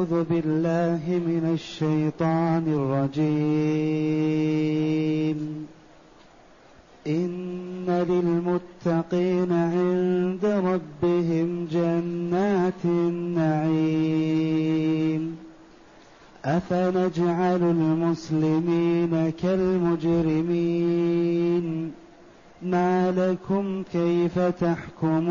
أعوذ بالله من الشيطان الرجيم. إن للمتقين عند ربهم جنات النعيم. أفنجعل المسلمين كالمجرمين؟ ما لكم كيف تحكمون؟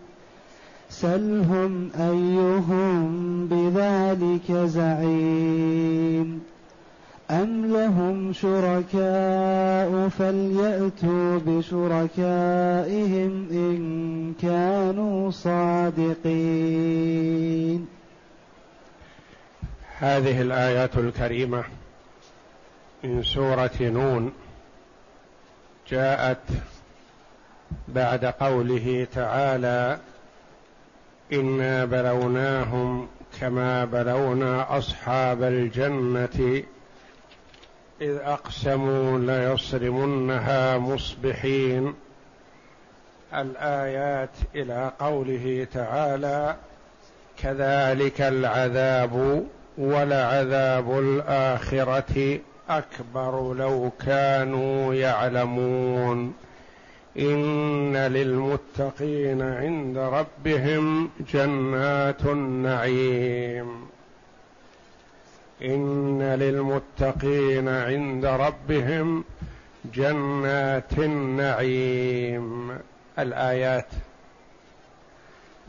سلهم أيهم بذلك زعيم أم لهم شركاء فليأتوا بشركائهم إن كانوا صادقين. هذه الآيات الكريمة من سورة نون جاءت بعد قوله تعالى إنا بلوناهم كما بلونا أصحاب الجنة. إذ أقسموا ليصرمنها مصبحين. الآيات إلى قوله تعالى كذلك العذاب ولعذاب الآخرة أكبر لو كانوا يعلمون. إن للمتقين عند ربهم جنات النعيم. إن للمتقين عند ربهم جنات النعيم. الآيات.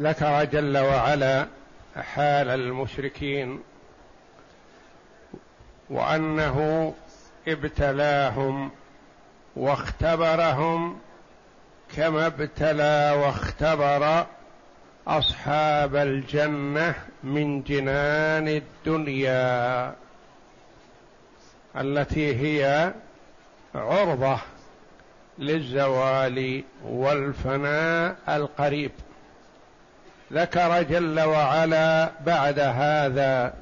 ذكر جل وعلا حال المشركين وأنه ابتلاهم واختبرهم كما ابتلى واختبر أصحاب الجنة من جنان الدنيا التي هي عرضة للزوال والفناء القريب. ذكر جل وعلا بعد هذا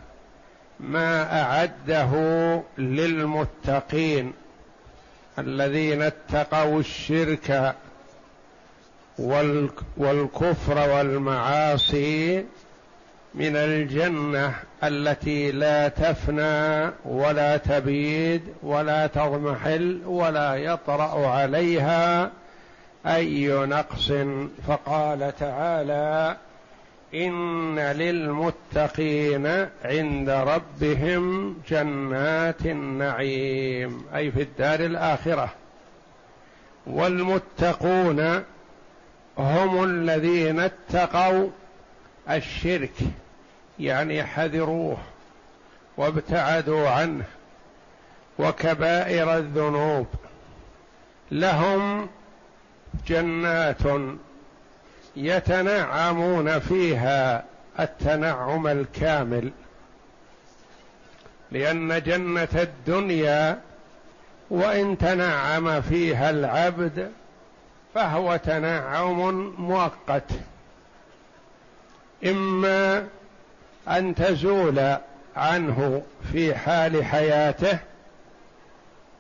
ما أعده للمتقين الذين اتقوا الشرك والكفر والمعاصي من الجنة التي لا تفنى ولا تبيد ولا تضمحل ولا يطرأ عليها أي نقص فقال تعالى إن للمتقين عند ربهم جنات النعيم أي في الدار الآخرة. والمتقون هم الذين اتقوا الشرك يعني حذروه وابتعدوا عنه وكبائر الذنوب. لهم جنات يتنعمون فيها التنعم الكامل لأن جنة الدنيا وإن تنعم فيها العبد فهو تنعم مؤقت. إما أن تزول عنه في حال حياته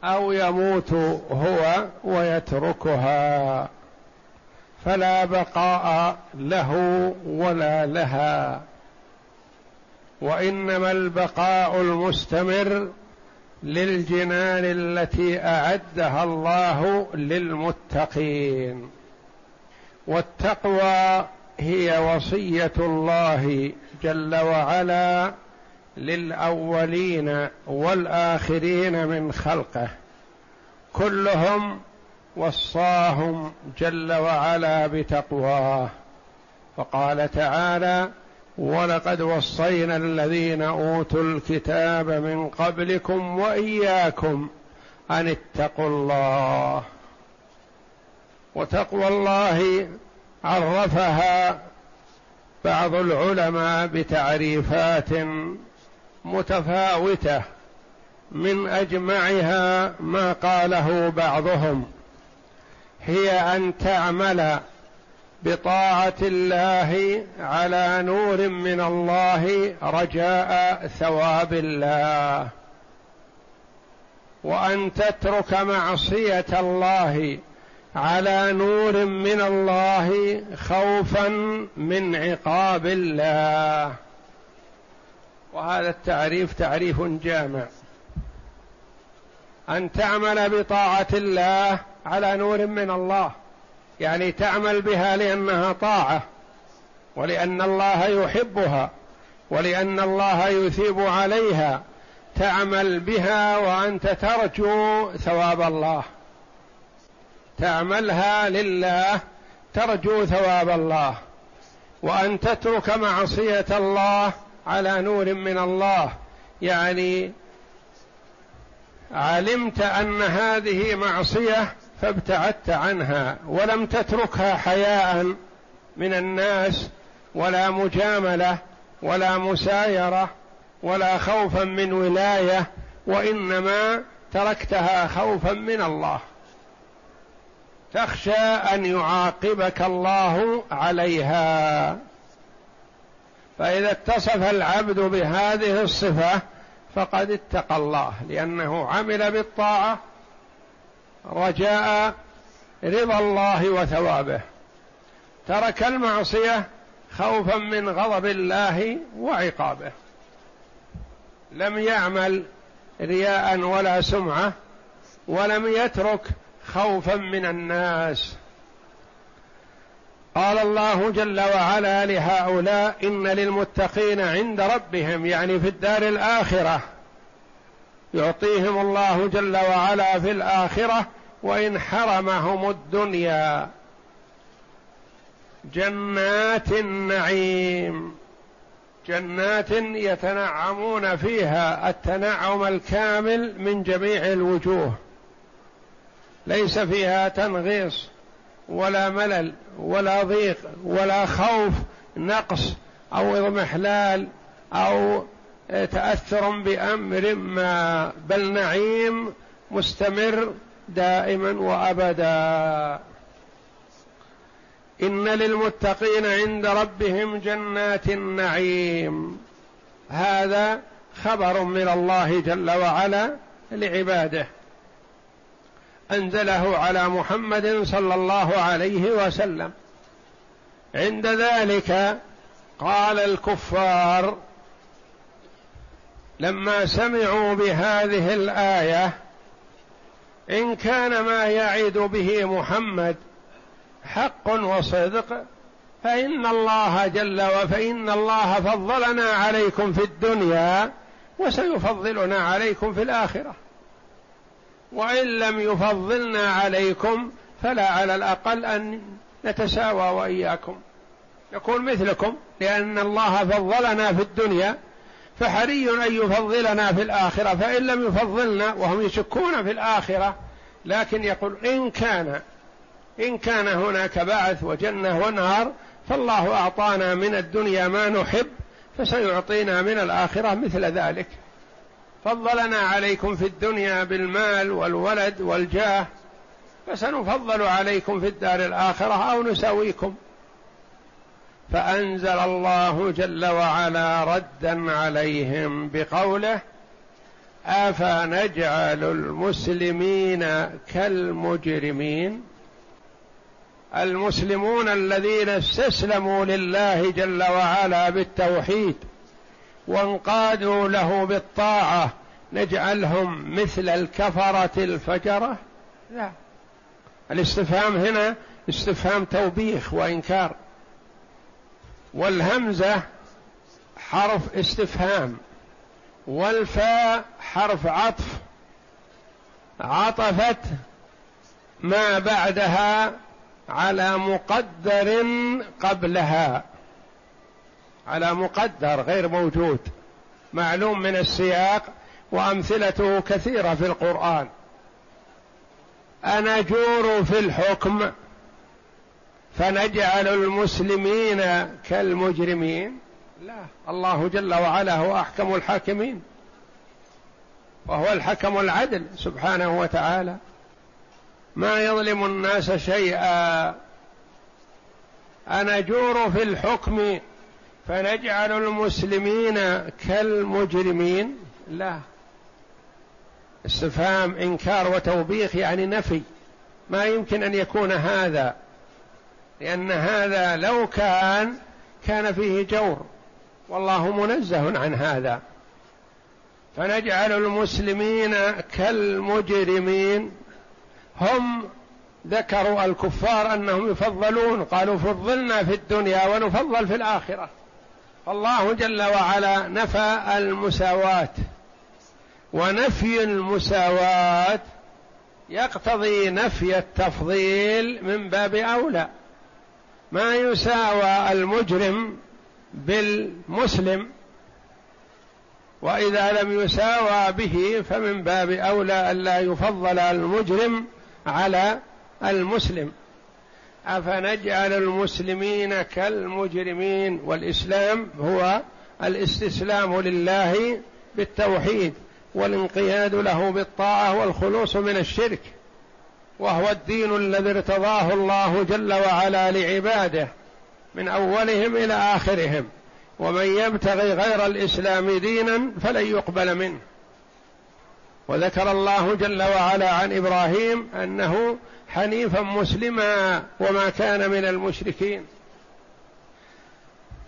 أو يموت هو ويتركها. فلا بقاء له ولا لها. وإنما البقاء المستمر للجنان التي أعدها الله للمتقين. والتقوى هي وصية الله جل وعلا للأولين والآخرين من خلقه. كلهم وصاهم جل وعلا بتقواه. فقال تعالى ولقد وصينا الذين أوتوا الكتاب من قبلكم وإياكم أن اتقوا الله وتقوى الله عرفها بعض العلماء بتعريفات متفاوتة من أجمعها ما قاله بعضهم هي أن تعمل بطاعة الله على نور من الله رجاء ثواب الله. وأن تترك معصية الله على نور من الله خوفا من عقاب الله. وهذا التعريف تعريف جامع. أن تعمل بطاعة الله على نور من الله. يعني تعمل بها لأنها طاعة ولأن الله يحبها ولأن الله يثيب عليها. تعمل بها وأنت ترجو ثواب الله. تعملها لله ترجو ثواب الله. وأن تترك معصية الله على نور من الله. يعني علمت أن هذه معصية فابتعدت عنها ولم تتركها حياء من الناس ولا مجاملة ولا مسايرة ولا خوفا من ولاية وإنما تركتها خوفا من الله. تخشى أن يعاقبك الله عليها. فإذا اتصف العبد بهذه الصفة فقد اتقى الله لأنه عمل بالطاعة رجاء رضا الله وثوابه. ترك المعصية خوفا من غضب الله وعقابه. لم يعمل رياء ولا سمعة ولم يترك خوفا من الناس. قال الله جل وعلا لهؤلاء إن للمتقين عند ربهم يعني في الدار الآخرة. يعطيهم الله جل وعلا في الآخرة وإن حرمهم الدنيا. جنات النعيم. جنات يتنعمون فيها التنعم الكامل من جميع الوجوه. ليس فيها تنغيص ولا ملل ولا ضيق ولا خوف نقص أو إضمحلال أو تأثر بأمر ما بل نعيم مستمر دائما وأبدا. إن للمتقين عند ربهم جنات النعيم. هذا خبر من الله جل وعلا لعباده. أنزله على محمد صلى الله عليه وسلم. عند ذلك قال الكفار لما سمعوا بهذه الآية إن كان ما يعد به محمد حق وصدق فإن الله جل وفان الله فضلنا عليكم في الدنيا وسيفضلنا عليكم في الآخرة. وإن لم يفضلنا عليكم فلا على الأقل أن نتساوى وإياكم. نكون مثلكم لأن الله فضلنا في الدنيا فحري أن يفضلنا في الآخرة فإن لم يفضلنا وهم يشكون في الآخرة لكن يقول إن كان إن كان هناك بعث وجنة ونار فالله أعطانا من الدنيا ما نحب فسيعطينا من الآخرة مثل ذلك. فضلنا عليكم في الدنيا بالمال والولد والجاه فسنفضل عليكم في الدار الآخرة أو نساويكم فأنزل الله جل وعلا ردا عليهم بقوله أفنجعل المسلمين كالمجرمين؟ المسلمون الذين استسلموا لله جل وعلا بالتوحيد وانقادوا له بالطاعة نجعلهم مثل الكفرة الفجرة؟ لا. الاستفهام هنا استفهام توبيخ وإنكار. والهمزة حرف استفهام والفاء حرف عطف. عطفت ما بعدها على مقدر قبلها. على مقدر غير موجود معلوم من السياق وأمثلته كثيرة في القرآن. انجور في الحكم فنجعل المسلمين كالمجرمين. لا الله جل وعلا هو أحكم الحاكمين. وهو الحكم العدل سبحانه وتعالى. ما يظلم الناس شيئا. أنجور في الحكم. فنجعل المسلمين كالمجرمين. لا. استفهام إنكار وتوبيخ يعني نفي. ما يمكن أن يكون هذا. لأن هذا لو كان كان فيه جور. والله منزه عن هذا. فنجعل المسلمين كالمجرمين. هم ذكروا الكفار أنهم يفضلون. قالوا فضلنا في الدنيا ونفضل في الآخرة. الله جل وعلا نفى المساواة. ونفي المساواة يقتضي نفي التفضيل من باب أولى. ما يساوى المجرم بالمسلم وإذا لم يساوى به فمن باب أولى الا يفضل المجرم على المسلم. أفنجعل المسلمين كالمجرمين؟ والإسلام هو الاستسلام لله بالتوحيد والانقياد له بالطاعة والخلوص من الشرك. وهو الدين الذي ارتضاه الله جل وعلا لعباده من أولهم إلى آخرهم. ومن يبتغي غير الإسلام دينا فلن يقبل منه. وذكر الله جل وعلا عن إبراهيم أنه حنيفا مسلما وما كان من المشركين.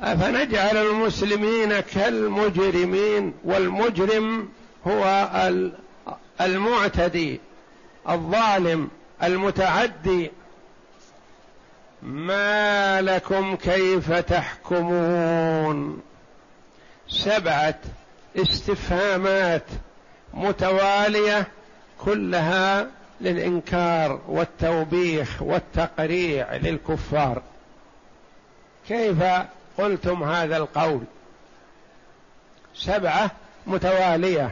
أفنجعل المسلمين كالمجرمين والمجرم هو المعتدي الظالم المتعدي ما لكم كيف تحكمون؟ سبعة استفهامات متوالية كلها للإنكار والتوبيخ والتقريع للكفار. كيف قلتم هذا القول؟ سبعة متوالية.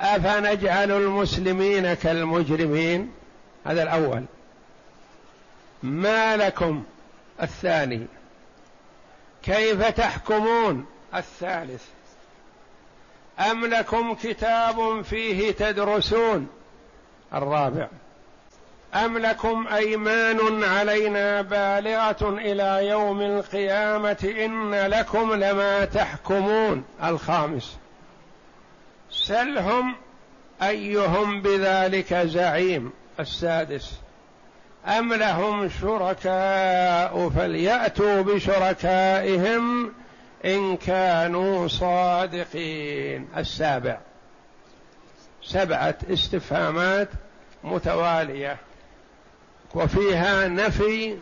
أفنجعل المسلمين كالمجرمين؟ هذا الأول. ما لكم الثاني؟ كيف تحكمون؟ الثالث. أم لكم كتاب فيه تدرسون؟ الرابع. أم لكم أيمان علينا بالغة إلى يوم القيامة؟ إن لكم لما تحكمون. الخامس. سلهم أيهم بذلك زعيم. السادس. أم لهم شركاء فليأتوا بشركائهم إن كانوا صادقين. السابع. سبعة استفهامات متوالية. وفيها نفي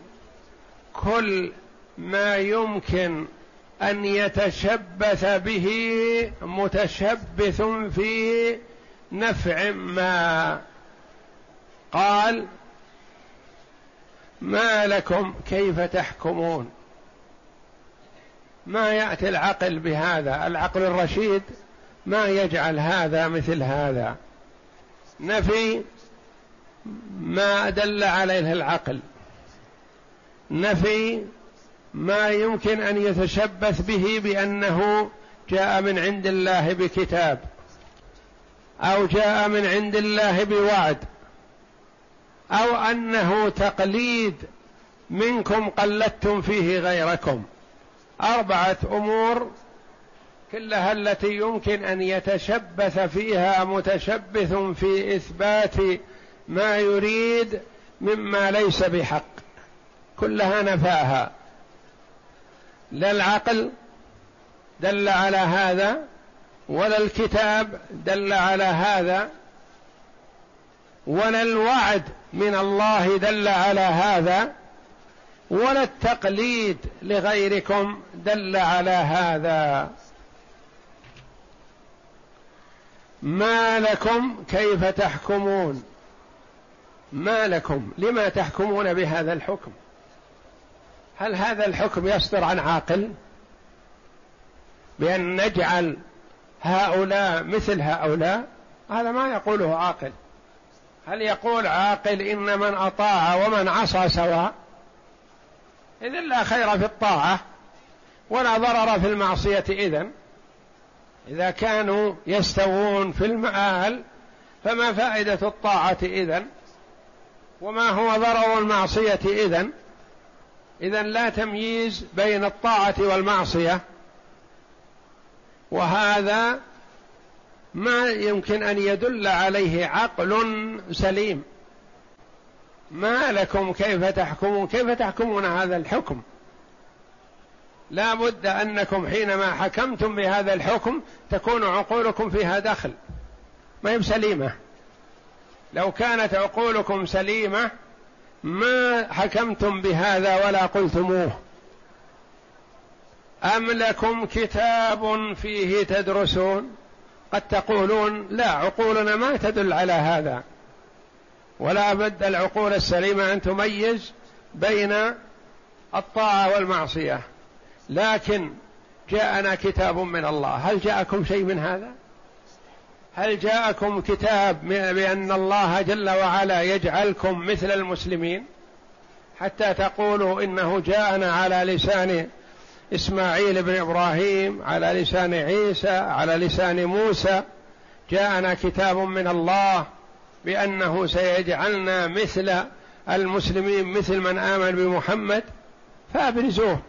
كل ما يمكن أن يتشبث به متشبث في نفع ما قال ما لكم كيف تحكمون؟ ما يأتي العقل بهذا؟ العقل الرشيد ما يجعل هذا مثل هذا. نفي ما دل عليه العقل. نفي ما يمكن أن يتشبث به بأنه جاء من عند الله بكتاب أو جاء من عند الله بوعد. أو أنه تقليد منكم قلدتم فيه غيركم. أربعة أمور كلها التي يمكن أن يتشبث فيها متشبث في إثبات ما يريد مما ليس بحق. كلها نفاها. لا العقل دل على هذا ولا الكتاب دل على هذا ولا الوعد من الله دل على هذا ولا التقليد لغيركم دل على هذا. ما لكم كيف تحكمون؟ ما لكم لما تحكمون بهذا الحكم؟ هل هذا الحكم يصدر عن عاقل؟ بأن نجعل هؤلاء مثل هؤلاء؟ هذا ما يقوله عاقل. هل يقول عاقل إن من أطاع ومن عصى سواء؟ إذن لا خير في الطاعة ولا ضرر في المعصية إذن. إذا كانوا يستوون في المآل فما فائدة الطاعة إذن؟ وما هو ضرر المعصية إذن؟ إذن لا تمييز بين الطاعة والمعصية. وهذا ما يمكن أن يدل عليه عقل سليم. ما لكم كيف تحكمون؟ كيف تحكمون هذا الحكم؟ لا بد أنكم حينما حكمتم بهذا الحكم تكون عقولكم فيها دخل ما هي سليمة لو كانت عقولكم سليمة ما حكمتم بهذا ولا قلتموه. أم لكم كتاب فيه تدرسون؟ قد تقولون لا عقولنا ما تدل على هذا. ولا بد العقول السليمة أن تميز بين الطاعة والمعصية. لكن جاءنا كتاب من الله. هل جاءكم شيء من هذا؟ هل جاءكم كتاب بأن الله جل وعلا يجعلكم مثل المسلمين؟ حتى تقولوا إنه جاءنا على لسان إسماعيل بن إبراهيم على لسان عيسى على لسان موسى. جاءنا كتاب من الله بأنه سيجعلنا مثل المسلمين مثل من آمن بمحمد. فأبرزوه.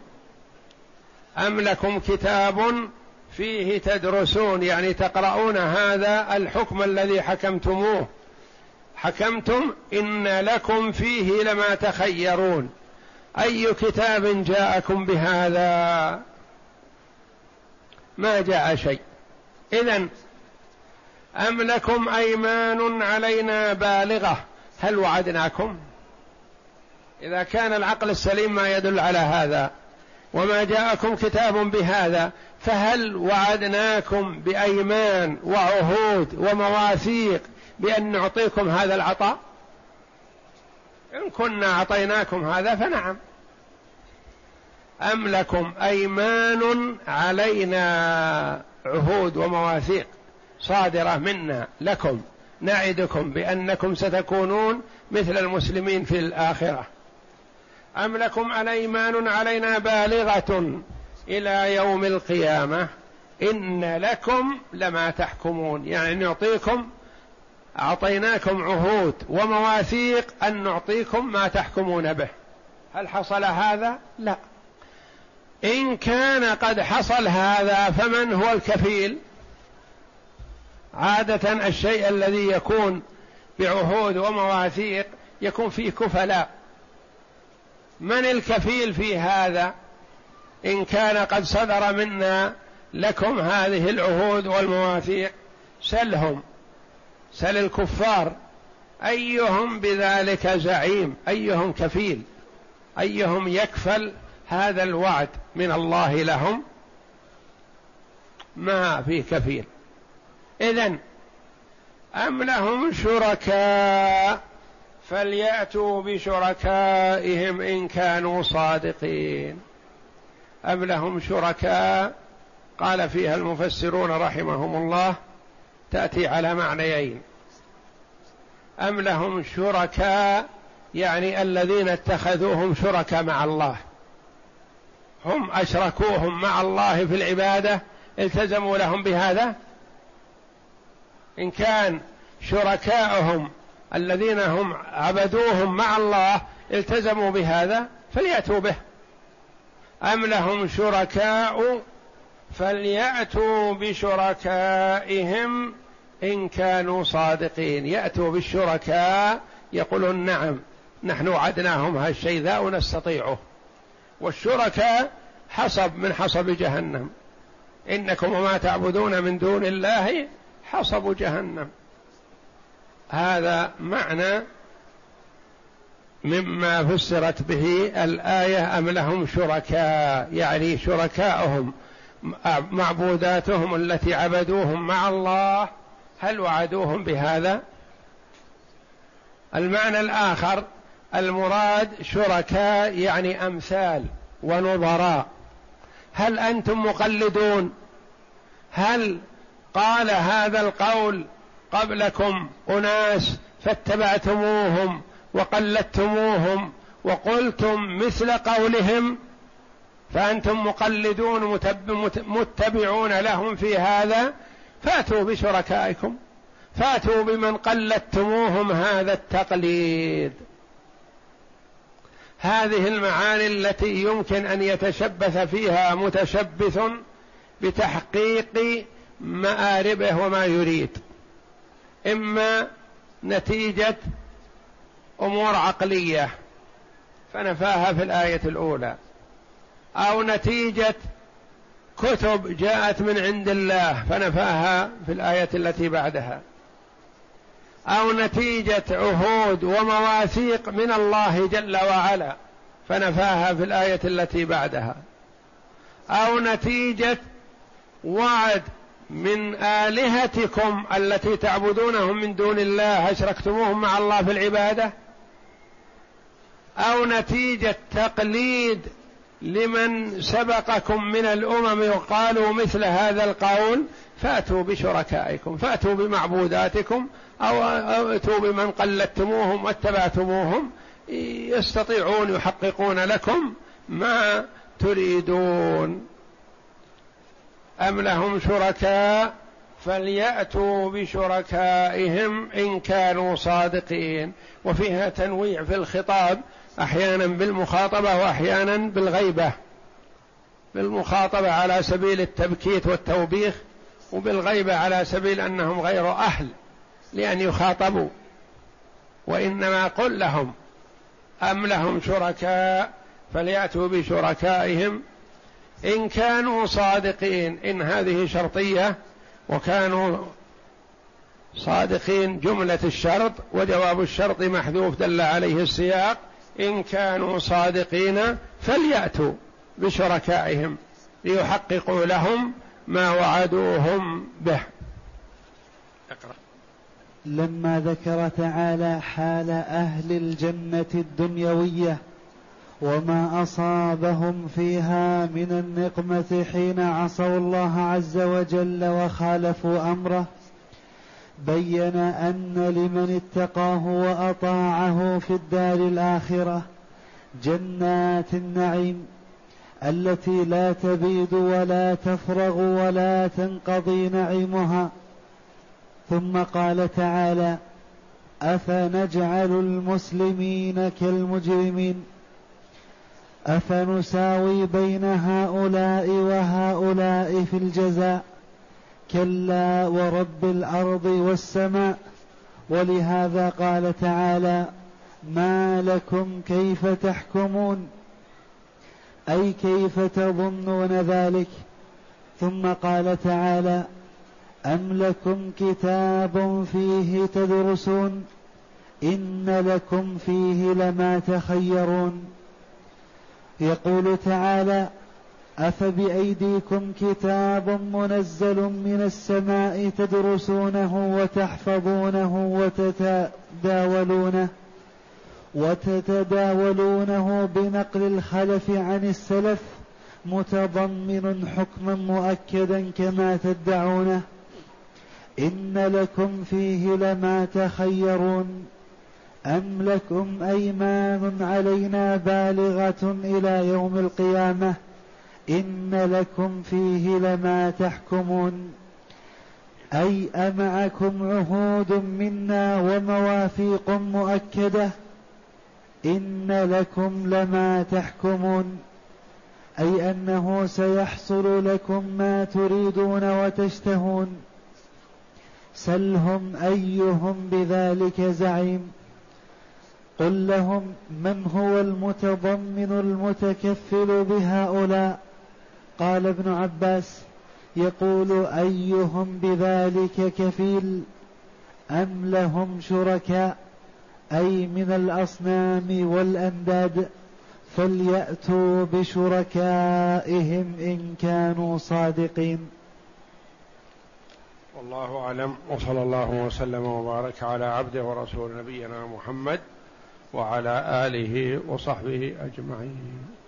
أم لكم كتاب فيه تدرسون؟ يعني تقرؤون هذا الحكم الذي حكمتموه. حكمتم إن لكم فيه لما تخيرون. أي كتاب جاءكم بهذا؟ ما جاء شيء. إذا أم لكم أيمان علينا بالغة؟ هل وعدناكم؟ إذا كان العقل السليم ما يدل على هذا. وما جاءكم كتاب بهذا فهل وعدناكم بأيمان وعهود ومواثيق بأن نعطيكم هذا العطاء؟ إن كنا أعطيناكم هذا فنعم. أم لكم أيمان علينا عهود ومواثيق صادرة منا لكم نعدكم بأنكم ستكونون مثل المسلمين في الآخرة. أم لكم أيمان علينا بالغة إلى يوم القيامة؟ إن لكم لما تحكمون يعني نعطيكم أعطيناكم عهود ومواثيق أن نعطيكم ما تحكمون به. هل حصل هذا؟ لا. إن كان قد حصل هذا فمن هو الكفيل؟ عادة الشيء الذي يكون بعهود ومواثيق يكون فيه كفلاء. من الكفيل في هذا؟ إن كان قد صدر منا لكم هذه العهود والمواثيق سلهم. سل الكفار. أيهم بذلك زعيم؟ أيهم كفيل؟ أيهم يكفل هذا الوعد من الله لهم؟ ما في كفيل. إذن أم لهم شركاء؟ فليأتوا بشركائهم إن كانوا صادقين. أم لهم شركاء؟ قال فيها المفسرون رحمهم الله تأتي على معنيين. أم لهم شركاء يعني الذين اتخذوهم شركاء مع الله. هم أشركوهم مع الله في العبادة التزموا لهم بهذا؟ إن كان شركاءهم الذين هم عبدوهم مع الله التزموا بهذا فليأتوا به. أم لهم شركاء فليأتوا بشركائهم إن كانوا صادقين يأتوا بالشركاء يقولون نعم نحن وعدناهم هالشيء ذا ونستطيعه. والشركاء حصب من حصب جهنم. إنكم وما تعبدون من دون الله حصب جهنم. هذا معنى مما فسرت به الآية أم لهم شركاء يعني شركاؤهم معبوداتهم التي عبدوهم مع الله هل وعدوهم بهذا؟ المعنى الآخر المراد شركاء يعني أمثال ونظراء. هل أنتم مقلدون؟ هل قال هذا القول قبلكم أناس فاتبعتموهم وقلدتموهم وقلتم مثل قولهم؟ فأنتم مقلدون متبعون لهم في هذا؟ فاتوا بشركائكم فاتوا بمن قلدتموهم هذا التقليد. هذه المعاني التي يمكن أن يتشبث فيها متشبث بتحقيق مآربه وما يريد إما نتيجة أمور عقلية فنفاها في الآية الأولى أو نتيجة كتب جاءت من عند الله فنفاها في الآية التي بعدها. أو نتيجة عهود ومواثيق من الله جل وعلا فنفاها في الآية التي بعدها. أو نتيجة وعد من آلهتكم التي تعبدونهم من دون الله أشركتموهم مع الله في العبادة. أو نتيجة تقليد لمن سبقكم من الأمم وقالوا مثل هذا القول فأتوا بشركائكم فأتوا بمعبوداتكم أو أتوا بمن قلدتموهم واتبعتموهم يستطيعون يحققون لكم ما تريدون. أم لهم شركاء؟ فليأتوا بشركائهم إن كانوا صادقين. وفيها تنويع في الخطاب أحيانا بالمخاطبة وأحيانا بالغيبة. بالمخاطبة على سبيل التبكيت والتوبيخ وبالغيبة على سبيل أنهم غير أهل لأن يخاطبوا. وإنما قل لهم أم لهم شركاء؟ فليأتوا بشركائهم. إن كانوا صادقين إن هذه شرطية وكانوا صادقين جملة الشرط وجواب الشرط محذوف دل عليه السياق. إن كانوا صادقين فليأتوا بشركائهم ليحققوا لهم ما وعدوهم به. اقرأ. لما ذكر تعالى حال أهل الجنة الدنيوية وما أصابهم فيها من النقمة حين عصوا الله عز وجل وخالفوا أمره بين أن لمن اتقاه وأطاعه في الدار الآخرة جنات النعيم التي لا تبيد ولا تفرغ ولا تنقضي نعيمها. ثم قال تعالى أفنجعل المسلمين كالمجرمين؟ أفنساوي بين هؤلاء وهؤلاء في الجزاء؟ كلا ورب الأرض والسماء. ولهذا قال تعالى ما لكم كيف تحكمون؟ أي كيف تظنون ذلك؟ ثم قال تعالى أم لكم كتاب فيه تدرسون؟ إن لكم فيه لما تخيرون. يقول تعالى أفبأيديكم كتاب منزل من السماء تدرسونه وتحفظونه وتتداولونه وتتداولونه بنقل الخلف عن السلف متضمن حكما مؤكدا كما تدعونه إن لكم فيه لما تخيرون أم لكم أيمان علينا بالغة إلى يوم القيامة إن لكم فيه لما تحكمون. أي أمعكم عهود منا ومواثيق مؤكدة؟ إن لكم لما تحكمون. أي أنه سيحصل لكم ما تريدون وتشتهون. سلهم أيهم بذلك زعيم. قل لهم من هو المتضمن المتكفل بهؤلاء؟ قال ابن عباس يقول أيهم بذلك كفيل؟ أم لهم شركاء؟ أي من الأصنام والأنداد؟ فليأتوا بشركائهم إن كانوا صادقين. والله أعلم وصلى الله وسلم وبارك على عبده ورسول نبينا محمد وعلى آله وصحبه أجمعين.